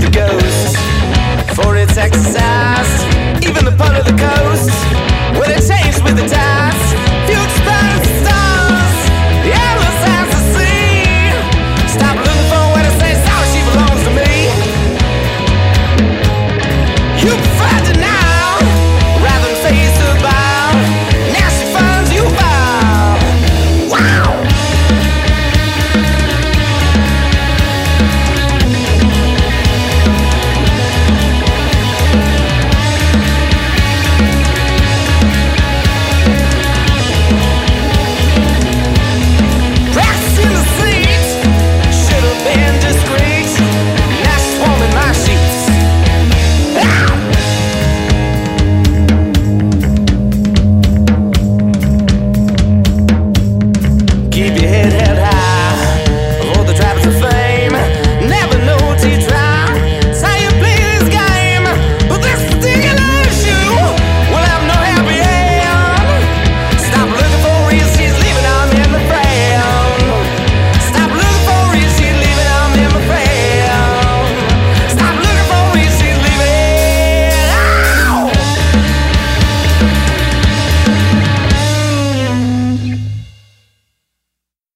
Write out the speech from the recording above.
the ghost for its excess. Even the part of the coast where they with the stars, endless as the sea. Stop looking for say sorry, she belongs to me. You. mujeres.